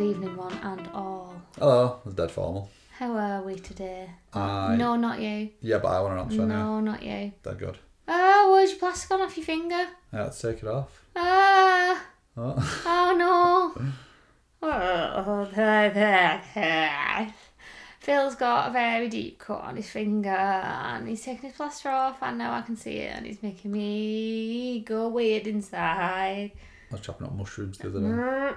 good evening, one and all. Hello, it's dead formal. How are we today? I No, not you. yeah, but I want to answer. No, not you. Dead good. Oh, where's your plastic gone off your finger? Yeah, let's take it off. Ah, Oh. oh no. Oh, Phil's got a very deep cut on his finger and he's taking his plaster off and now I can see it and he's making me go weird inside. I was chopping up mushrooms the other day. Mm.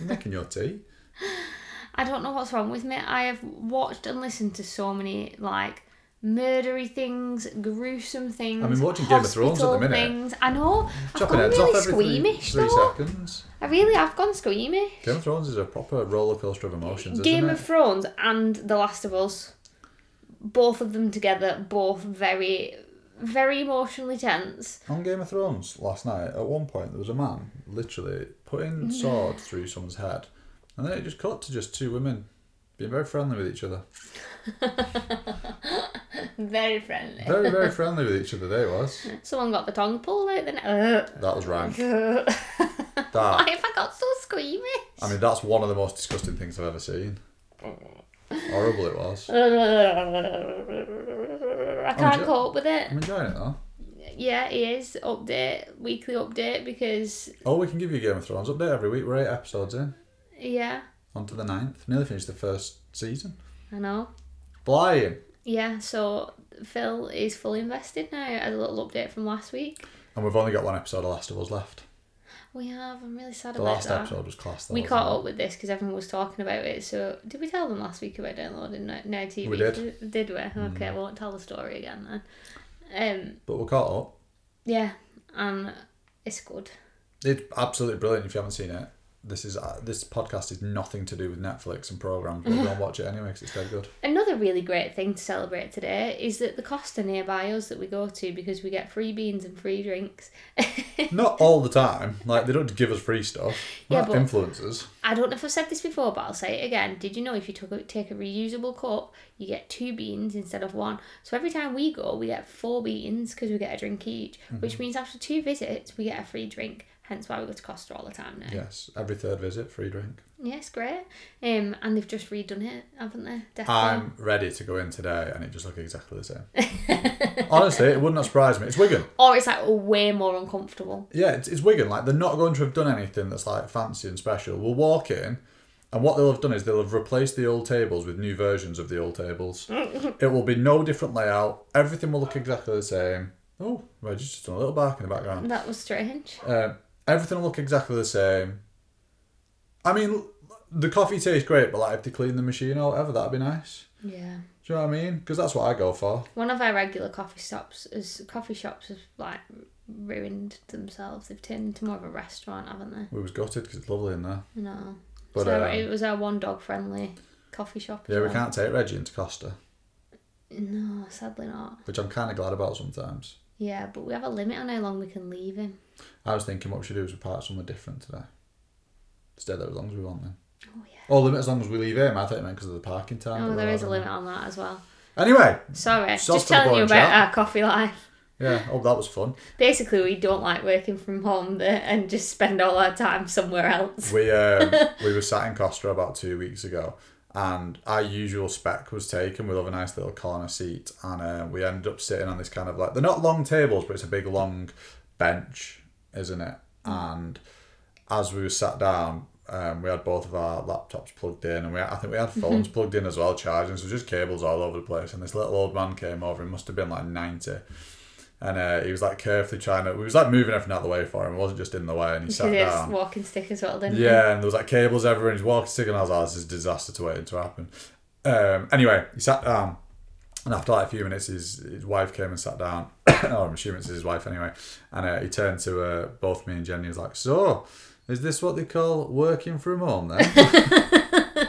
I'm making your tea. I don't know what's wrong with me. I have watched and listened to so many like murdery things, gruesome things. I've been watching Game of Thrones at the minute. Things. I know. I've Chopping gone heads really off every three, squeamish three though. seconds. I really have gone squeamish. Game of Thrones is a proper roller coaster of emotions, isn't Game it? of Thrones and The Last of Us, both of them together, both very, very emotionally tense. On Game of Thrones last night, at one point there was a man literally putting sword through someone's head, and then it just cut to just two women being very friendly with each other. Very friendly. Very, very friendly with each other. They was. Someone got the tongue pulled out. Then uh, That was rank. why That. have I got so squeamish? I mean, that's one of the most disgusting things I've ever seen. Horrible it was. I oh, can't ju- cope with it. I'm enjoying it though. Yeah, it is update weekly update because Oh, we can give you a Game of Thrones update every week. We're eight episodes in. yeah, On to the ninth. Nearly finished the first season. I know. Flying. Yeah, so Phil is fully invested now. As a little update from last week. And we've only got one episode of Last of Us left. We have. I'm really sad The about last that. episode was class though. we caught it? up with this because everyone was talking about it. So did we tell them last week about downloading No- Now TV? We did. Mm. Did we? Okay, we won't tell the story again then. Um, But we're caught up. yeah, and it's good. It's absolutely brilliant if you haven't seen it. This is uh, this podcast is nothing to do with Netflix and programs. But don't watch it anyway because it's dead good. Another really great thing to celebrate today is that the Costa nearby us that we go to because we get free beans and free drinks. Not all the time. Like they don't give us free stuff. We're Yeah, not but- influencers. I don't know if I've said this before, but I'll say it again. Did you know if you took a, take a reusable cup, you get two beans instead of one? So every time we go, we get four beans because we get a drink each, which means after two visits, we get a free drink. Hence why we go to Costa all the time now. Yes, every third visit, free drink. Yes, great. Um, and they've just redone it, haven't they? Definitely. I'm ready to go in today, and it just looks exactly the same. Honestly, it would not surprise me. It's Wigan. Or it's like way more uncomfortable. Yeah, it's, it's Wigan. Like they're not going to have done anything that's like fancy and special. We'll walk in, and what they'll have done is they'll have replaced the old tables with new versions of the old tables. it will be no different layout. Everything will look exactly the same. Oh, Reggie's just done a little bark in the background. That was strange. Um, everything will look exactly the same. I mean, the coffee tastes great, but like if they clean the machine or whatever, that'd be nice. Yeah. Do you know what I mean? Because that's what I go for. One of our regular coffee shops is coffee shops have like ruined themselves. They've turned into more of a restaurant, haven't they? We was gutted because it's lovely in there. No. But so um, it was our one dog friendly coffee shop. yeah, we can't take Reggie into Costa, No, sadly not. which I'm kind of glad about sometimes. Yeah, but we have a limit on how long we can leave him. I was thinking what we should do is we park somewhere different today. Stay there as long as we want then. Oh yeah. Or limit as long as we leave him. I thought you meant because of the parking time. Oh, there is a limit on that as well. Anyway, Sorry, just telling you about chat. our coffee life. yeah. Oh, that was fun. Basically, we don't like working from home there and just spend all our time somewhere else. We um, we were sat in Costa about two weeks ago, and our usual spec was taken. We love a nice little corner seat, and uh, we ended up sitting on this kind of like they're not long tables, but it's a big long bench, isn't it? And as we were sat down, um, we had both of our laptops plugged in, and we I think we had phones plugged in as well, charging. So just cables all over the place. And this little old man came over. He must have been like ninety. And uh, he was like carefully trying to. We was like moving everything out of the way for him. It wasn't just in the way, and he sat His down. walking stick as well, didn't he? Yeah, and there was like cables everywhere, and he's walking stick, and I was like, this is a disaster to waiting to happen. Um, anyway, he sat down, and after like a few minutes, his, his wife came and sat down. oh, I'm assuming it's his wife anyway. And uh, he turned to uh, both me and Jenny. He was like, "So, is this what they call working from home then?"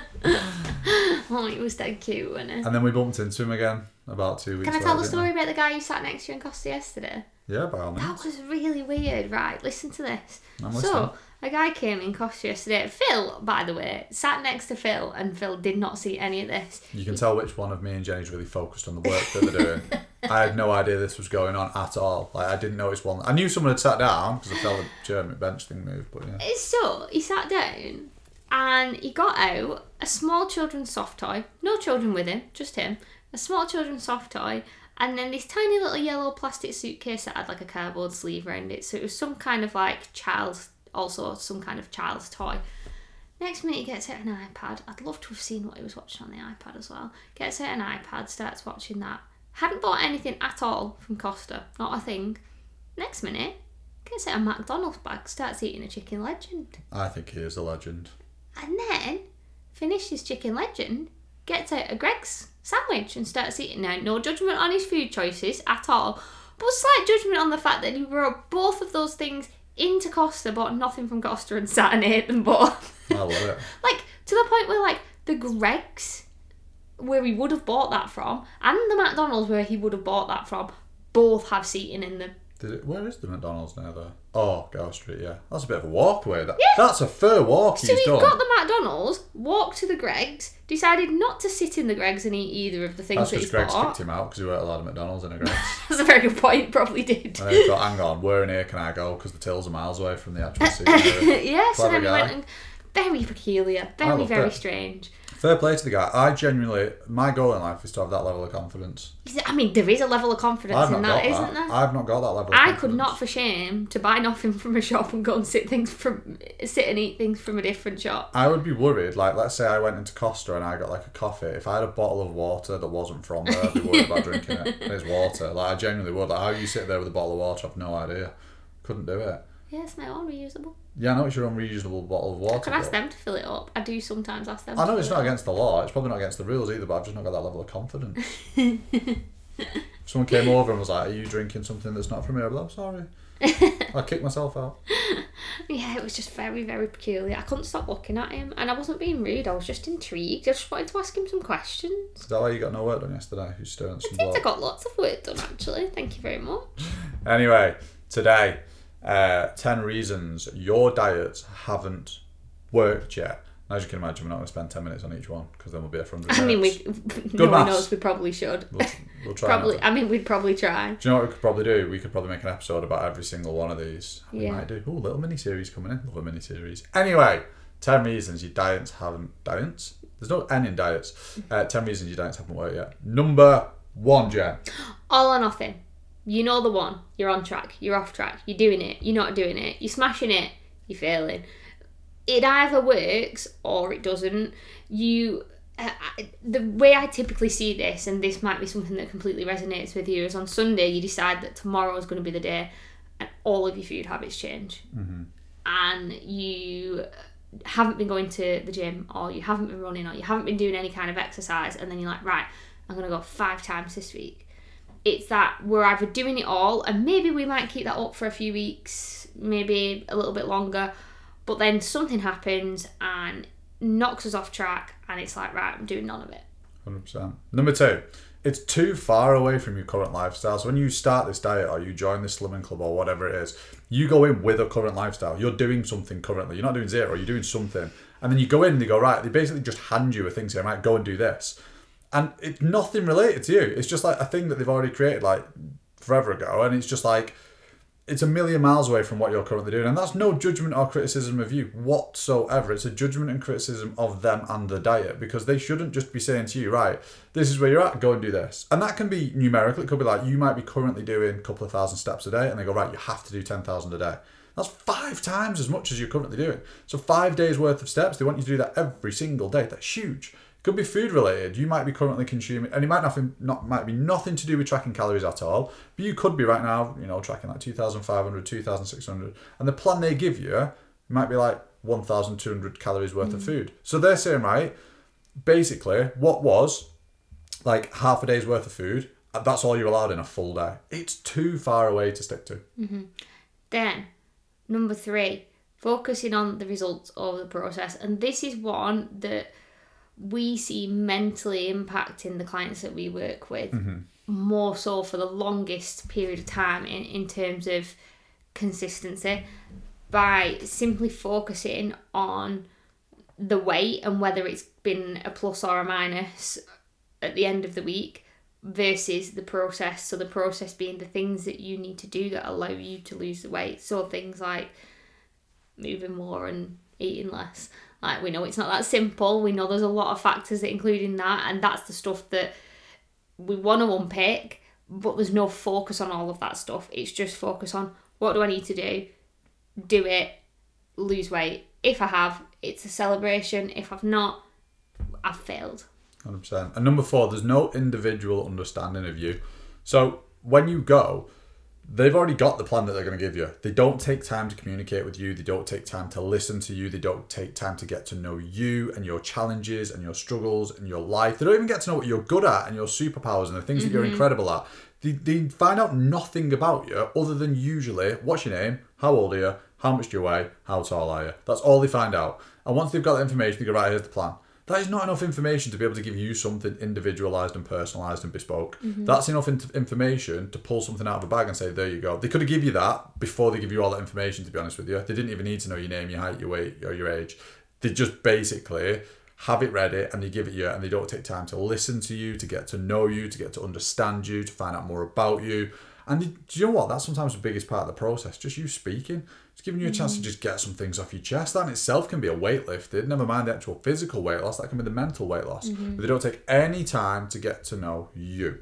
Oh, he was dead cute, wasn't it? and then we bumped into him again about two weeks. Can I tell the story about the guy who sat next to you in Costa yesterday? Yeah, by all means. That was really weird. Right, listen to this. I'm so, a guy came in Costa yesterday. Phil, by the way, sat next to Phil, and Phil did not see any of this. You can tell which one of me and Jenny's really focused on the work that they're doing. I had no idea this was going on at all. Like I didn't notice one. I knew someone had sat down because I felt the German bench thing move, but yeah. Eh, so he sat down, and he got out a small children's soft toy. No children with him, just him. A small children's soft toy, and then this tiny little yellow plastic suitcase that had like a cardboard sleeve around it. So it was some kind of like child's, also some kind of child's toy. Next minute, he gets out an iPad. I'd love to have seen what he was watching on the iPad as well. Gets out an iPad, starts watching that. Hadn't bought anything at all from Costa, not a thing. Next minute, gets out a McDonald's bag, starts eating a chicken legend. I think he is a legend. And then, finishes chicken legend, gets out a Greggs sandwich and starts eating now. No judgment on his food choices at all, but slight judgment on the fact that he brought both of those things into Costa, bought nothing from Costa and sat and ate them both. I love it. like, to the point where, like, the Greggs, where he would have bought that from, and the McDonald's, where he would have bought that from, both have seating in them. Did it, where is the McDonald's now, though? Oh, Gow Street, yeah. That's a bit of a walk away. That, That's a fair walk So done. got the McDonald's, walked to the Greggs, decided not to sit in the Greggs and eat either of the things That's that because he's Greggs bought. kicked him out because he weren't allowed a McDonald's in a Greggs. That's a very good point. Probably did. and then he thought, hang on, where in here can I go? Because the tills are miles away from the actual area. yeah, so Clever then he guy. went and very peculiar, very very it. strange. Fair play to the guy. I genuinely, my goal in life is to have that level of confidence. I mean, there is a level of confidence in that, isn't that. there? I've not got that level. Of I could not, for shame, to buy nothing from a shop and go and sit things from sit and eat things from a different shop. I would be worried. Like, let's say I went into Costa and I got like a coffee. If I had a bottle of water that wasn't from there, I'd be worried about drinking it. It's water. Like, I genuinely would. Like, how you sit there with a bottle of water, I've no idea. Couldn't do it. Yeah, it's my own reusable. Yeah, I know it's your own reusable bottle of water. I could ask but- them to fill it up. I do sometimes ask them. I to know it's fill not it against the law. It's probably not against the rules either, but I've just not got that level of confidence. if someone came over and was like, "Are you drinking something that's not from here?" I'd be like, "I'm sorry." I kicked myself out. Yeah, it was just very, very peculiar. I couldn't stop looking at him, and I wasn't being rude. I was just intrigued. I just wanted to ask him some questions. Is that why you got no work done yesterday? Who's staring at some I think I bloke? got lots of work done actually. Thank you very much. Anyway, today, uh, 10 reasons your diets haven't worked yet. As you can imagine, we're not going to spend 10 minutes on each one because then we'll be here for 100 I mean, we no one maths. knows we probably should. We'll, we'll try Probably. not to. I mean, we'd probably try. Do you know what we could probably do? We could probably make an episode about every single one of these. We Yeah. might do. Ooh, little mini series coming in. Love a mini series. Anyway, 10 reasons your diets haven't. Diets? There's no N in diets. Uh, 10 reasons your diets haven't worked yet. Number one, Jen. All or nothing. You know the one. You're on track. You're off track. You're doing it. You're not doing it. You're smashing it. You're failing. It either works or it doesn't. You. Uh, I- the way I typically see this, and this might be something that completely resonates with you, is on Sunday you decide that tomorrow is going to be the day, and all of your food habits change, and you haven't been going to the gym, or you haven't been running, or you haven't been doing any kind of exercise, and then you're like, right, I'm going to go five times this week it's that we're either doing it all and maybe we might keep that up for a few weeks maybe a little bit longer but then something happens and knocks us off track and it's like right i'm doing none of it 100%. Number two, it's too far away from your current lifestyle. So when you start this diet or you join this slimming club or whatever it is, you go in with a current lifestyle. You're doing something currently. You're not doing zero, you're doing something. And then you go in and they go, right, they basically just hand you a thing saying, right, go and do this. And it's nothing related to you. It's just like a thing that they've already created like forever ago. And it's just like, it's a million miles away from what you're currently doing. And that's no judgment or criticism of you whatsoever. It's a judgment and criticism of them and the diet because they shouldn't just be saying to you, right, this is where you're at, go and do this. And that can be numerical. It could be like you might be currently doing a couple of thousand steps a day and they go, right, you have to do 10,000 a day. That's five times as much as you're currently doing. So five days worth of steps, they want you to do that every single day. That's huge. Could be food related. You might be currently consuming, and it might nothing, not might be nothing to do with tracking calories at all. But you could be right now, you know, tracking like 2,500, 2,600, and the plan they give you might be like 1,200 calories worth of mm. food. So they're saying, right, basically, what was like half a day's worth of food, uh, that's all you're allowed in a full day. It's too far away to stick to. Mm-hmm. Then, number three, focusing on the results of the process. And this is one that we see mentally impacting the clients that we work with mm-hmm. more so for the longest period of time in, in terms of consistency by simply focusing on the weight and whether it's been a plus or a minus at the end of the week versus the process. So the process being the things that you need to do that allow you to lose the weight. So things like moving more and eating less. Like we know it's not that simple. We know there's a lot of factors that include in that, and that's the stuff that we want to unpick. But there's no focus on all of that stuff. It's just focus on what do I need to do, do it, lose weight. If I have, it's a celebration. If I've not, I've failed. Hundred percent. And number four, there's no individual understanding of you. So when you go, they've already got the plan that they're going to give you. They don't take time to communicate with you. They don't take time to listen to you. They don't take time to get to know you and your challenges and your struggles and your life. They don't even get to know what you're good at and your superpowers and the things that you're mm-hmm. incredible at. They, they find out nothing about you other than usually what's your name, how old are you, how much do you weigh, how tall are you. That's all they find out. And once they've got that information, they go, right, here's the plan. That is not enough information to be able to give you something individualized and personalized and bespoke. Mm-hmm. That's enough in- information to pull something out of a bag and say, there you go. They could have given you that before they give you all that information, to be honest with you. They didn't even need to know your name, your height, your weight, or your age. They just basically have it ready and they give it you and they don't take time to listen to you, to get to know you, to get to understand you, to find out more about you. And do you know what? That's sometimes the biggest part of the process. Just you speaking. It's giving you a chance to mm. just get some things off your chest. That in itself can be a weight lifted. Never mind the actual physical weight loss. That can be the mental weight loss. Mm-hmm. But they don't take any time to get to know you.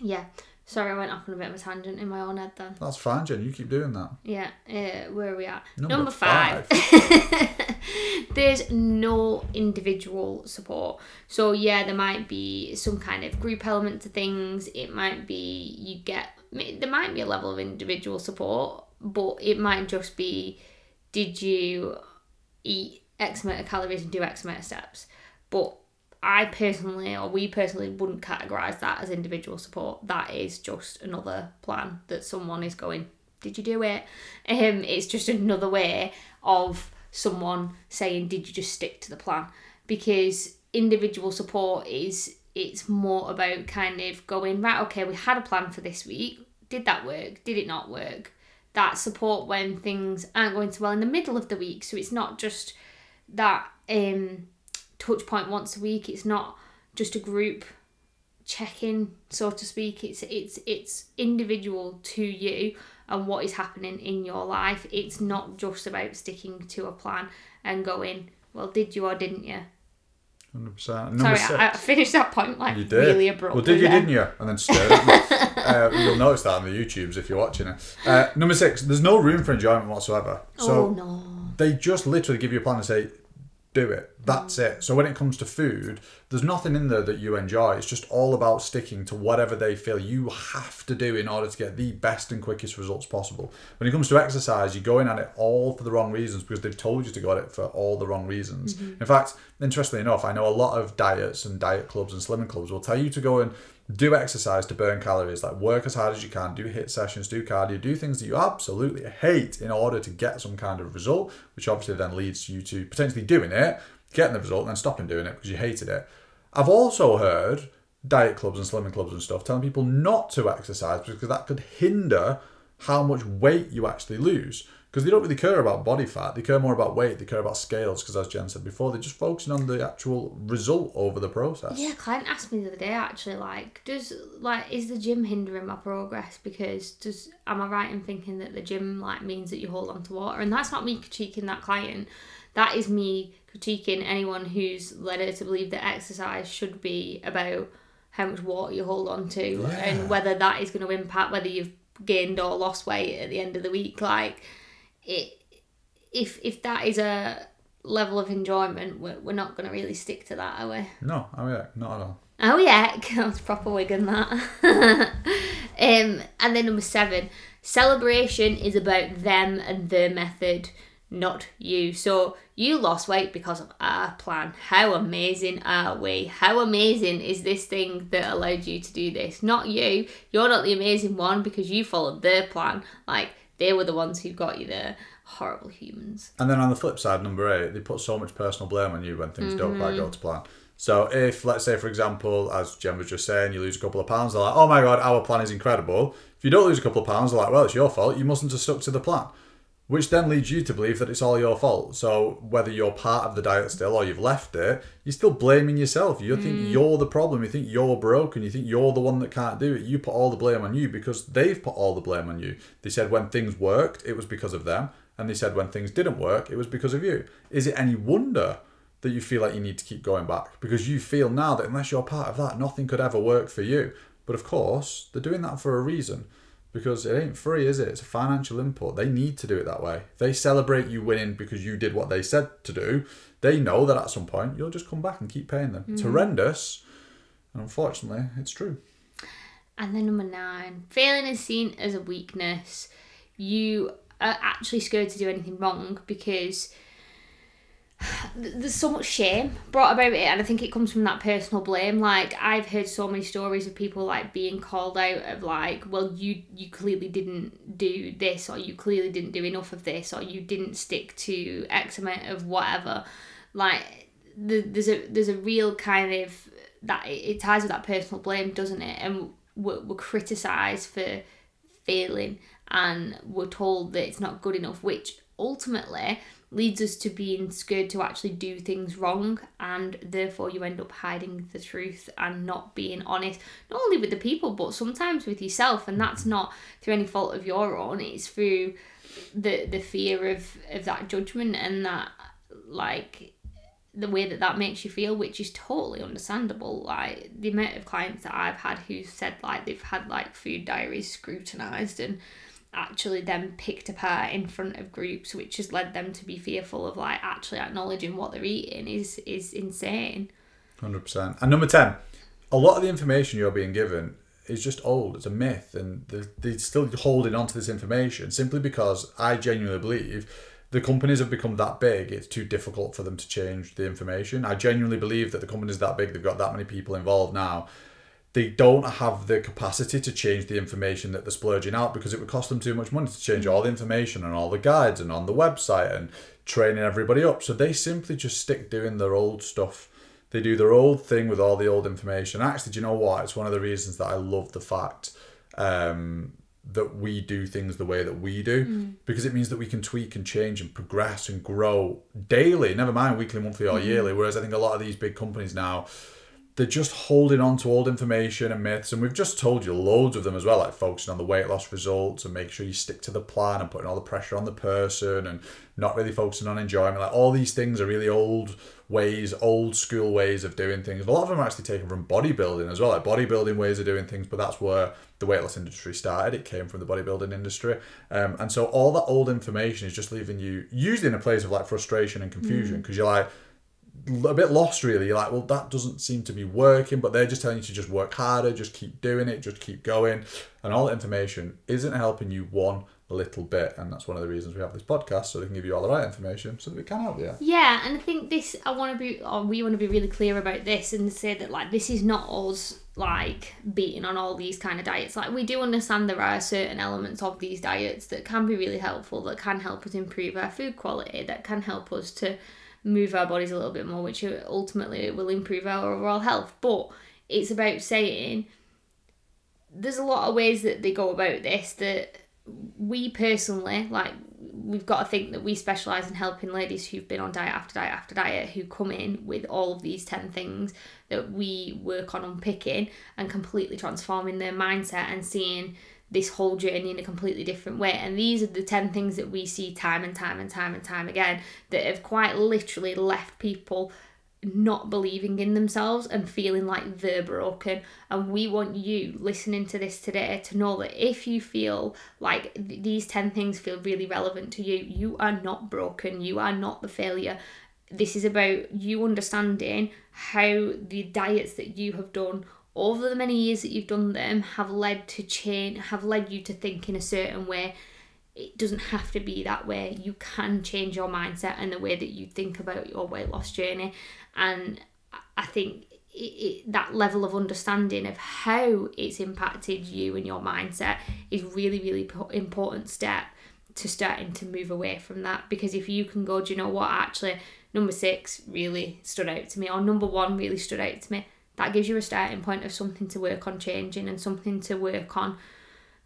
Yeah. Sorry, I went off on a bit of a tangent in my own head then. That's fine, Jen. You keep doing that. Yeah, uh, where are we at? Number five. There's no individual support. So, yeah, there might be some kind of group element to things. It might be you get, there might be a level of individual support, but it might just be did you eat X amount of calories and do X amount of steps? But I personally, or we personally, wouldn't categorise that as individual support. That is just another plan that someone is going, Did you do it? Um, it's just another way of someone saying, Did you just stick to the plan? Because individual support is it's more about kind of going, right, okay, we had a plan for this week. Did that work? Did it not work? That support when things aren't going so well in the middle of the week. So it's not just that um touch point once a week. It's not just a group check-in, so to speak. It's it's it's individual to you and what is happening in your life. It's not just about sticking to a plan and going, well, did you or didn't you? 100%. Sorry, six. I, I finished that point like You did. really abruptly. Well, did you, there. didn't you? And then stared at me. uh, you'll notice that on the YouTubes if you're watching it. Uh, number six, there's no room for enjoyment whatsoever. So oh no. they just literally give you a plan and say, do it. That's it. So when it comes to food, there's nothing in there that you enjoy. It's just all about sticking to whatever they feel you have to do in order to get the best and quickest results possible. When it comes to exercise, you're going at it all for the wrong reasons because they've told you to go at it for all the wrong reasons. Mm-hmm. In fact, interestingly enough, I know a lot of diets and diet clubs and slimming clubs will tell you to go and do exercise to burn calories, like work as hard as you can, do HIIT sessions, do cardio, do things that you absolutely hate in order to get some kind of result, which obviously then leads you to potentially doing it, getting the result, and then stopping doing it because you hated it. I've also heard diet clubs and slimming clubs and stuff telling people not to exercise because that could hinder how much weight you actually lose. Because they don't really care about body fat, they care more about weight, they care about scales. Because as Jen said before, they're just focusing on the actual result over the process. Yeah, a client asked me the other day actually, like, does like is the gym hindering my progress? Because does am I right in thinking that the gym like means that you hold on to water? And that's not me critiquing that client. That is me critiquing anyone who's led her to believe that exercise should be about how much water you hold on to Yeah. and whether that is going to impact whether you've gained or lost weight at the end of the week. Like, it if if that is a level of enjoyment, we're, we're not going to really stick to that, are we? No, oh yeah, not at all. Oh yeah, that's proper Wigan that. um, and then number seven, celebration is about them and their method, not you. So you lost weight because of our plan. How amazing are we? How amazing is this thing that allowed you to do this? Not you. You're not the amazing one because you followed their plan. Like they were the ones who got you there. Horrible humans. And then on the flip side, number eight, they put so much personal blame on you when things don't quite mm-hmm. go to plan. So if, let's say, for example, as Jen was just saying, you lose a couple of pounds, they're like, oh my god, our plan is incredible. If you don't lose a couple of pounds, they're like, well, it's your fault. You mustn't have stuck to the plan. Which then leads you to believe that it's all your fault. So whether you're part of the diet still or you've left it, you're still blaming yourself. You think mm. you're the problem. You think you're broken. You think you're the one that can't do it. You put all the blame on you because they've put all the blame on you. They said when things worked, it was because of them. and they said when things didn't work, it was because of you. Is it any wonder that you feel like you need to keep going back? Because you feel now that unless you're part of that, nothing could ever work for you. But of course, they're doing that for a reason because it ain't free, is it? It's a financial input. They need to do it that way. They celebrate you winning because you did what they said to do. They know that at some point you'll just come back and keep paying them. It's horrendous, and unfortunately, it's true. And then number nine, failing is seen as a weakness. You are actually scared to do anything wrong because there's so much shame brought about it and i think it comes from that personal blame. Like i've heard so many stories of people like being called out of like well you you clearly didn't do this or you clearly didn't do enough of this or you didn't stick to x amount of whatever. Like the, there's a there's a real kind of that it ties with that personal blame doesn't it? And we're, we're criticized for failing and we're told that it's not good enough which ultimately leads us to being scared to actually do things wrong and therefore you end up hiding the truth and not being honest not only with the people but sometimes with yourself. And that's mm-hmm. not through any fault of your own. It's through the the fear of of that judgment and that like the way that that makes you feel which is totally understandable. Like the amount of clients that i've had who said like they've had like food diaries scrutinized and actually then picked apart in front of groups which has led them to be fearful of like actually acknowledging what they're eating is is insane 100%. And number 10, a lot of the information you're being given is just old. It's a myth, and they're, they're still holding on to this information simply because I genuinely believe the companies have become that big, it's too difficult for them to change the information. I genuinely believe that the company's that big, they've got that many people involved now. They don't have the capacity to change the information that they're splurging out because it would cost them too much money to change all the information and all the guides and on the website and training everybody up. So they simply just stick doing their old stuff. They do their old thing with all the old information. Actually, do you know what? It's one of the reasons that I love the fact um, that we do things the way that we do because it means that we can tweak and change and progress and grow daily, never mind weekly, monthly, or yearly. Whereas I think a lot of these big companies now, they're just holding on to old information and myths, and we've just told you loads of them as well, like focusing on the weight loss results and make sure you stick to the plan and putting all the pressure on the person and not really focusing on enjoyment. Like all these things are really old ways, old school ways of doing things. A lot of them are actually taken from bodybuilding as well, like bodybuilding ways of doing things, but that's where the weight loss industry started. It came from the bodybuilding industry. Um, and so all that old information is just leaving you usually in a place of like frustration and confusion because you're like, a bit lost really. You're like well that doesn't seem to be working but they're just telling you to just work harder just keep doing it just keep going. And all that information isn't helping you one little bit. And that's one of the reasons we have this podcast so they can give you all the right information so that we can help you. Yeah, and I think this I want to be, or we want to be really clear about this and say that like this is not us like beating on all these kind of diets. Like we do understand there are certain elements of these diets that can be really helpful, that can help us improve our food quality, that can help us to move our bodies a little bit more, which ultimately will improve our overall health. But it's about saying there's a lot of ways that they go about this that we personally like we've got to think that we specialize in helping ladies who've been on diet after diet after diet who come in with all of these 10 things that we work on unpicking and completely transforming their mindset and seeing this whole journey in a completely different way and these are the 10 things that we see time and time and time and time again that have quite literally left people not believing in themselves and feeling like they're broken. And we want you listening to this today to know that if you feel like th- these 10 things feel really relevant to you, you are not broken, you are not the failure. This is about you understanding how the diets that you have done over the many years that you've done them have led to change, have led you to think in a certain way it doesn't have to be that way. You can change your mindset and the way that you think about your weight loss journey. And I think it, it, that level of understanding of how it's impacted you and your mindset is really, really important step to starting to move away from that. Because if you can go, do you know what? Actually, number six really stood out to me, or number one really stood out to me. That gives you a starting point of something to work on changing and something to work on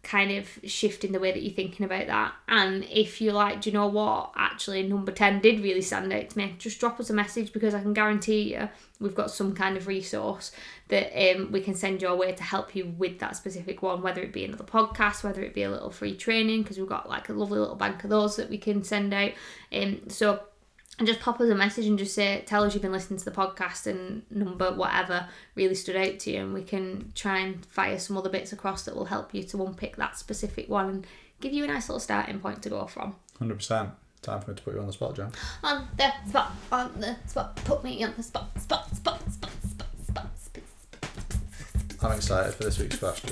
kind of shifting the way that you're thinking about that. And if you're like, do you know what? Actually, number 10 did really stand out to me, just drop us a message because I can guarantee you we've got some kind of resource that um, we can send your way to help you with that specific one, whether it be another podcast, whether it be a little free training, because we've got like a lovely little bank of those that we can send out. Um, so and just pop us a message and just say tell us you've been listening to the podcast and number whatever really stood out to you and we can try and fire some other bits across that will help you to unpick that specific one and give you a nice little starting point to go from 100%. Time for me to put you on the spot, Jen. on the spot on the spot put me on the spot spot spot spot spot spot, spot, spot. I'm excited for this week's question.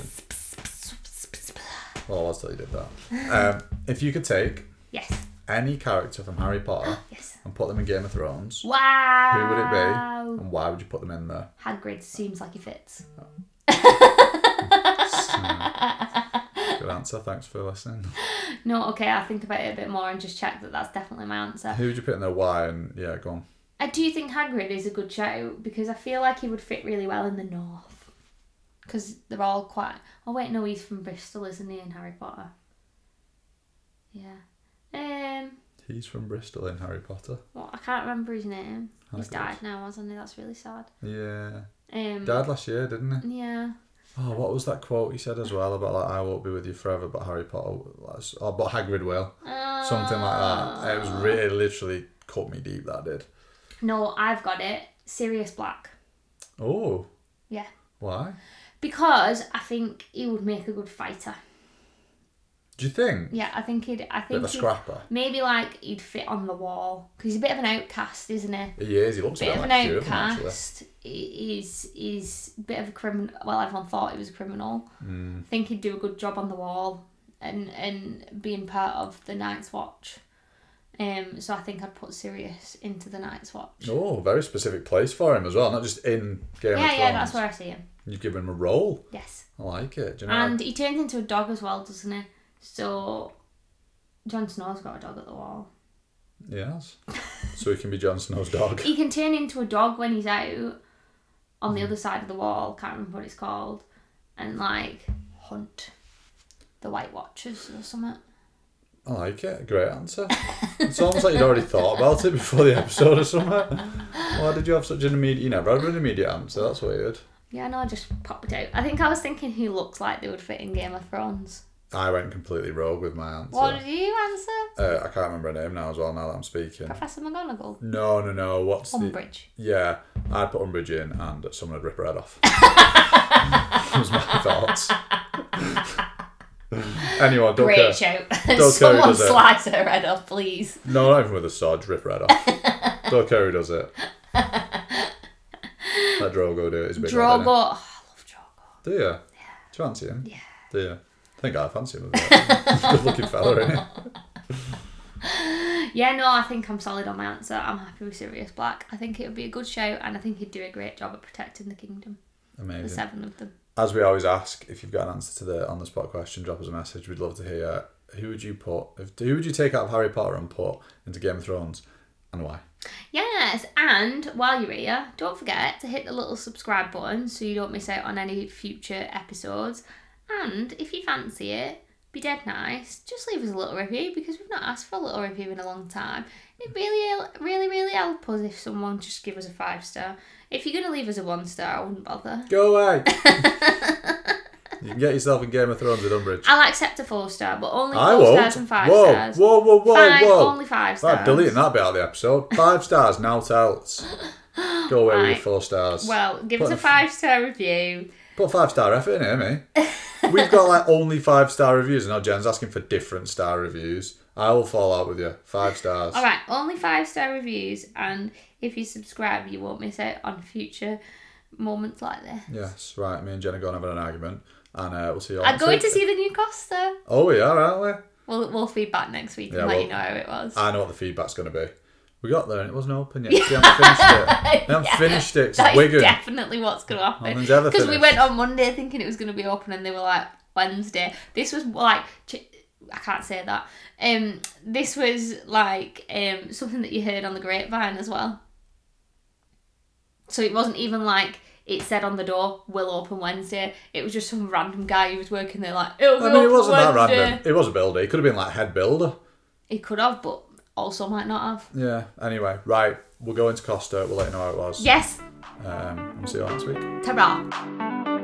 Well, I was till you did that. Um, if you could take yes any character from Harry Potter yes and put them in Game of Thrones, wow who would it be and why would you put them in there? Hagrid seems like he fits Good answer. Thanks for listening. no okay I'll think about it a bit more and just check that that's definitely my answer Who would you put in there? Why? And yeah, go on. I do think Hagrid is a good shout because I feel like he would fit really well in the north. Because they're all quite. Oh wait, no, he's from Bristol, isn't he? In Harry Potter. Yeah. Um. He's from Bristol in Harry Potter. Well, I can't remember his name. He's Hagrid. died now, hasn't he? That's really sad. Yeah. Um. Died last year, didn't he? Yeah. Oh, what was that quote he said as well about like I won't be with you forever, but Harry Potter, or but Hagrid will, something like that. It was really literally cut me deep. That did. No, I've got it. Sirius Black. Oh, Yeah. why? Because I think he would make a good fighter. Do you think? Yeah, I think he'd. I Bit think of a scrapper. maybe like he'd fit on the wall because he's a bit of an outcast, isn't he? He is. He looks a bit bit of an like a few of them, actually. outcast. He- He's he's a bit of a criminal. Well, everyone thought he was a criminal. Mm. I think he'd do a good job on the wall and and being part of the Night's Watch. Um, so I think I'd put Sirius into the Night's Watch. Oh, very specific place for him as well, not just in Game of yeah, Thrones. yeah, that's where I see him. You've given him a role. Yes, I like it. Do you know? and he turns into a dog as well, doesn't he? So Jon Snow's got a dog at the wall. yes. so he can be Jon Snow's dog. He can turn into a dog when he's out on Mm. the other side of the wall. Can't remember what it's called, and like hunt the White Watchers or something. I like it. Great answer. It's almost like you'd already thought about it before the episode or something. Why did you have such an immediate? You never had an immediate answer. That's weird. Yeah, no, I just popped it out. I think I was thinking who looks like they would fit in Game of Thrones. I went completely rogue with my answer. What did you answer? Uh, I can't remember her name now as well. Now that I'm speaking. Professor McGonagall. No, no, no. What's the? Umbridge. Yeah, I'd put Umbridge in, and someone would rip her head off. that was my thoughts. anyway, don't Great care. shout. Don't Someone does it. slice her head off, please. No, not even with a sword. Rip her head off. don't care who does it. Let Drogo do it. He's a big Drogo. Oh, I love Drogo. Do you? Do you fancy him? Yeah. Do you? I think I fancy him. Good looking fella, isn't he? Yeah, no, I think I'm solid on my answer. I'm happy with Sirius Black. I think it would be a good show, and I think he'd do a great job at protecting the kingdom. Amazing. The seven of them. As we always ask, if you've got an answer to the on the spot question, drop us a message. We'd love to hear who would you put, if, who would you take out of Harry Potter and put into Game of Thrones, and why? Yes, and while you're here, don't forget to hit the little subscribe button so you don't miss out on any future episodes. And if you fancy it, be dead nice. Just leave us a little review because we've not asked for a little review in a long time. It really, really, really help us if someone just give us a five star. If you're gonna leave us a one star, I wouldn't bother. Go away. you can get yourself in Game of Thrones with Umbridge. I'll accept a four star, but only I four won't. stars and five whoa, stars. whoa, whoa, whoa, Fine, whoa. only five stars. I'm deleting that bit out of the episode. Five stars, now else. Go away with your four stars. Well, give Put us a a- five star review. Put five star effort in here, me. We've got like only five star reviews, and now Jen's asking for different star reviews. I will fall out with you. Five stars. All right, only five star reviews, and if you subscribe, you won't miss out on future moments like this. Yes, right. Me and Jen are going to have an argument, and uh, we'll see you all I'm going to see the new Costa. Oh, we are, aren't we? We'll we'll feedback next week Yeah, and let you know how it was. I know what the feedback's going to be. We got there and it wasn't open yet. See, I haven't finished it. I haven't Yeah, finished it. 'cause That It's is Wigan. definitely what's going to happen. Nothing's ever Because we finished. went on Monday thinking it was going to be open, and they were like Wednesday. This was like I can't say that. Um, this was like um something that you heard on the grapevine as well. So it wasn't even like it said on the door, "Will open Wednesday." It was just some random guy who was working there, like, "It'll be I mean, it open wasn't that random. It was a builder. It could have been like head builder. He could have, but also might not have. Yeah. Anyway, right. We'll go into Costa. We'll let you know how it was. Yes, Um, and see you next week. ta